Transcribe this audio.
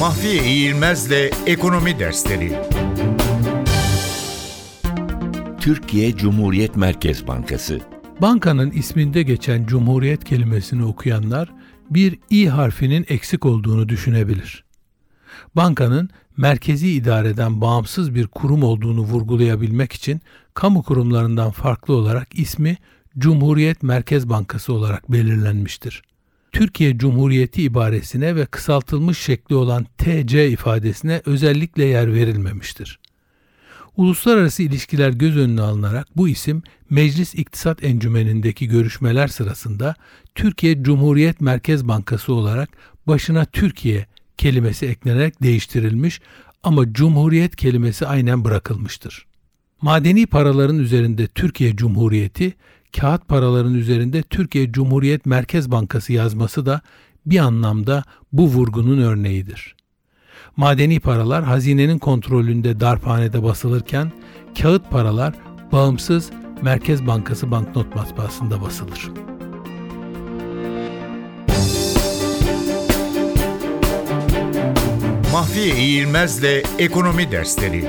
Mahfiye İğilmez'le Ekonomi Dersleri Türkiye Cumhuriyet Merkez Bankası Bankanın isminde geçen Cumhuriyet kelimesini okuyanlar bir i harfinin eksik olduğunu düşünebilir. Bankanın merkezi idareden bağımsız bir kurum olduğunu vurgulayabilmek için kamu kurumlarından farklı olarak ismi Cumhuriyet Merkez Bankası olarak belirlenmiştir. Türkiye Cumhuriyeti ibaresine ve kısaltılmış şekli olan TC ifadesine özellikle yer verilmemiştir. Uluslararası ilişkiler göz önüne alınarak bu isim Meclis İktisat Encümeni'ndeki görüşmeler sırasında Türkiye Cumhuriyet Merkez Bankası olarak başına Türkiye kelimesi eklenerek değiştirilmiş ama Cumhuriyet kelimesi aynen bırakılmıştır. Madeni paraların üzerinde Türkiye Cumhuriyeti, kağıt paraların üzerinde Türkiye Cumhuriyet Merkez Bankası yazması da bir anlamda bu vurgunun örneğidir. Madeni paralar hazinenin kontrolünde darphanede basılırken kağıt paralar bağımsız Merkez Bankası banknot matbaasında basılır. Mahfiye İğilmez'le Ekonomi Dersleri